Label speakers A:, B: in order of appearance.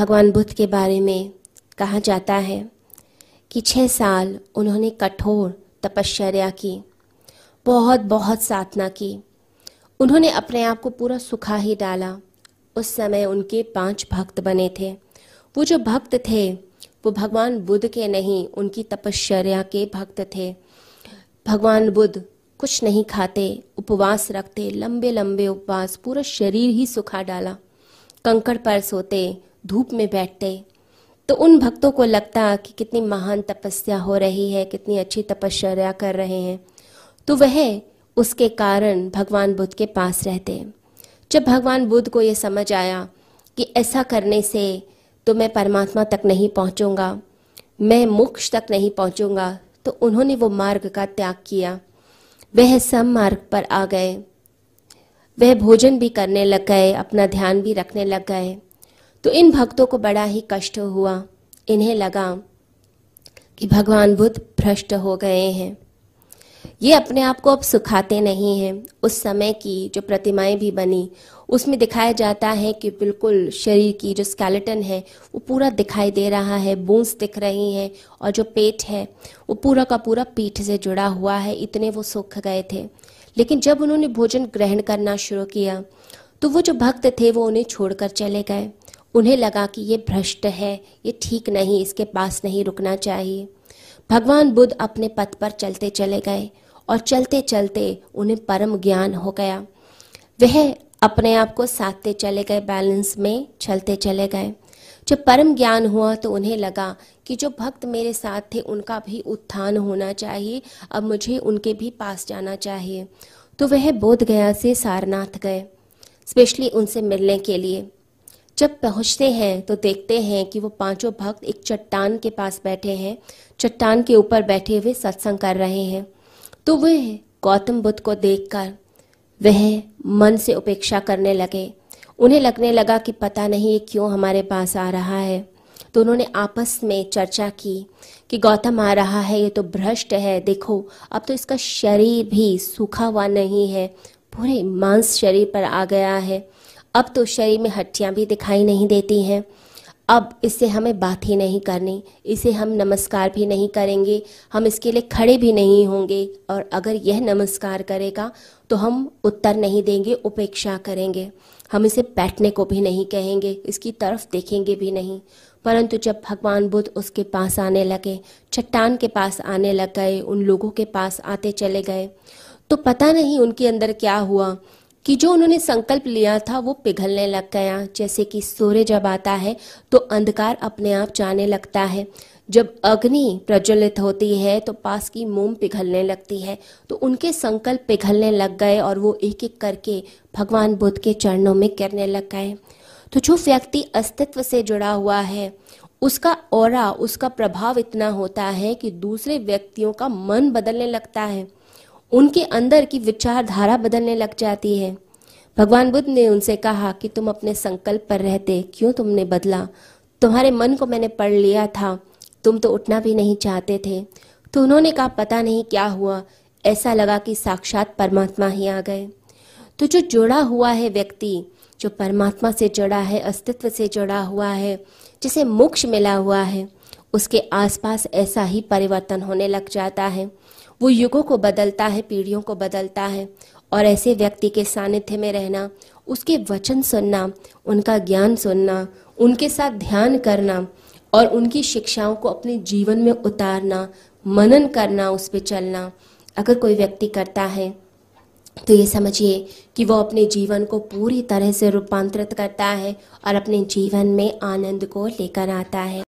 A: भगवान बुद्ध के बारे में कहा जाता है कि छः साल उन्होंने कठोर तपश्चर्या की, बहुत बहुत साधना की। उन्होंने अपने आप को पूरा सुखा ही डाला। उस समय उनके पाँच भक्त बने थे। वो जो भक्त थे, वो भगवान बुद्ध के नहीं, उनकी तपश्चर्या के भक्त थे। भगवान बुद्ध कुछ नहीं खाते, उपवास रखते लंबे लंबे उपवास, पूरा शरीर ही सुखा डाला। कंकड़ पर सोते धूप में बैठते। तो उन भक्तों को लगता कि कितनी महान तपस्या हो रही है, कितनी अच्छी तपश्चर्या कर रहे हैं। तो वह उसके कारण भगवान बुद्ध के पास रहते। जब भगवान बुद्ध को ये समझ आया कि ऐसा करने से तो मैं परमात्मा तक नहीं पहुंचूँगा, मैं मोक्ष तक नहीं पहुंचूँगा तो उन्होंने वो मार्ग का त्याग किया। वह सम मार्ग पर आ गए। वह भोजन भी करने लग गए, अपना ध्यान भी रखने लग गए। तो इन भक्तों को बड़ा ही कष्ट हुआ। इन्हें लगा कि भगवान बुद्ध भ्रष्ट हो गए हैं। ये अपने आप को अब सुखाते नहीं हैं। उस समय की जो प्रतिमाएँ भी बनी, उसमें दिखाया जाता है कि बिल्कुल शरीर की जो स्केलेटन है, वो पूरा दिखाई दे रहा है। बोन्स दिख रही हैं और जो पेट है, वो पूरा का पूरा पीठ से जुड़ा हुआ है। इतने वो सूख गए थे। लेकिन जब उन्होंने भोजन ग्रहण करना शुरू किया तो वो जो भक्त थे, वो उन्हें छोड़कर चले गए। उन्हें लगा कि ये भ्रष्ट है, ये ठीक नहीं, इसके पास नहीं रुकना चाहिए। भगवान बुद्ध अपने पथ पर चलते चले गए और चलते चलते उन्हें परम ज्ञान हो गया। वह अपने आप को साधते चले गए, बैलेंस में चलते चले गए। जब परम ज्ञान हुआ तो उन्हें लगा कि जो भक्त मेरे साथ थे, उनका भी उत्थान होना चाहिए, अब मुझे उनके भी पास जाना चाहिए। तो वह बोध गया से सारनाथ गए, स्पेशली उनसे मिलने के लिए। जब पहुँचते हैं तो देखते हैं कि वो पाँचों भक्त एक चट्टान के पास बैठे हैं। चट्टान के ऊपर बैठे हुए सत्संग कर रहे हैं। तो वह गौतम बुद्ध को देखकर वह मन से उपेक्षा करने लगे। उन्हें लगने लगा कि पता नहीं ये क्यों हमारे पास आ रहा है। तो उन्होंने आपस में चर्चा की कि गौतम आ रहा है, ये तो भ्रष्ट है। देखो, अब तो इसका शरीर भी सूखा हुआ नहीं है। पूरे मांस शरीर पर आ गया है। अब तो शरीर में हड्डियाँ भी दिखाई नहीं देती हैं। अब इससे हमें बात ही नहीं करनी, इसे हम नमस्कार भी नहीं करेंगे, हम इसके लिए खड़े भी नहीं होंगे, और अगर यह नमस्कार करेगा तो हम उत्तर नहीं देंगे, उपेक्षा करेंगे। हम इसे बैठने को भी नहीं कहेंगे, इसकी तरफ़ देखेंगे भी नहीं। परंतु जब भगवान बुद्ध उसके पास आने लगे, चट्टान के पास आने लग गए, उन लोगों के पास आते चले गए तो पता नहीं उनके अंदर क्या हुआ। कि जो उन्होंने संकल्प लिया था, वो पिघलने लग गया। जैसे कि सूर्य जब आता है तो अंधकार अपने आप जाने लगता है। जब अग्नि प्रज्वलित होती है तो पास की मोम पिघलने लगती है। तो उनके संकल्प पिघलने लग गए और वो एक एक करके भगवान बुद्ध के चरणों में गिरने लग गए। तो जो व्यक्ति अस्तित्व से जुड़ा हुआ है, उसका और उसका प्रभाव इतना होता है कि दूसरे व्यक्तियों का मन बदलने लगता है। उनके अंदर की विचारधारा बदलने लग जाती है। भगवान बुद्ध ने उनसे कहा कि तुम अपने संकल्प पर रहते, क्यों तुमने बदला? तुम्हारे मन को मैंने पढ़ लिया था, तुम तो उठना भी नहीं चाहते थे। तो उन्होंने कहा, पता नहीं क्या हुआ, ऐसा लगा कि साक्षात परमात्मा ही आ गए। तो जो जुड़ा हुआ है व्यक्ति, जो परमात्मा से जुड़ा है, अस्तित्व से जुड़ा हुआ है, जिसे मोक्ष मिला हुआ है, उसके आसपास ऐसा ही परिवर्तन होने लग जाता है। वो युगों को बदलता है, पीढ़ियों को बदलता है। और ऐसे व्यक्ति के सानिध्य में रहना, उसके वचन सुनना, उनका ज्ञान सुनना, उनके साथ ध्यान करना और उनकी शिक्षाओं को अपने जीवन में उतारना, मनन करना, उस पर चलना, अगर कोई व्यक्ति करता है तो ये समझिए कि वो अपने जीवन को पूरी तरह से रूपांतरित करता है और अपने जीवन में आनंद को लेकर आता है।